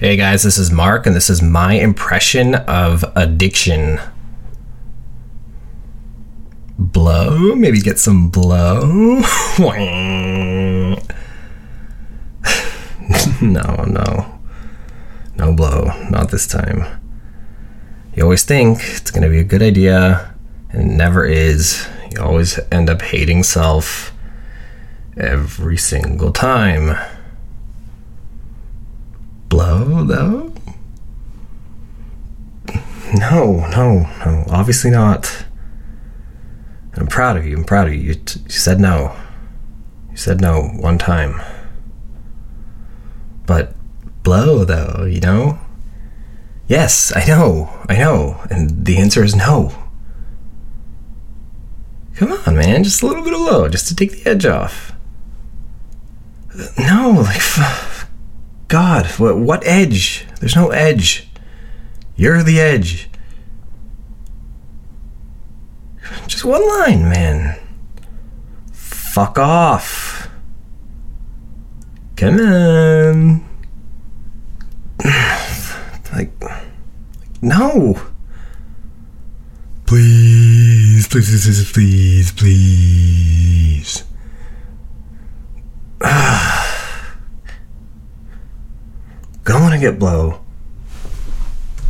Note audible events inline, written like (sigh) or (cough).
Hey guys, this is Mark, and this is my impression of addiction. Blow? Maybe get some blow? (laughs) no, no. No blow. Not this time. You always think it's going to be a good idea, and it never is. You always end up hating self every single time though? No, no, no. Obviously not. I'm proud of you. I'm proud of you. You, t- you said no. You said no one time. But blow, though, you know? Yes, I know. I know. And the answer is no. Come on, man. Just a little bit of low, just to take the edge off. No, like. (sighs) God, what, what edge? There's no edge. You're the edge. Just one line, man. Fuck off. Come on. (sighs) like, no. Please, please, please, please, please. Going blow.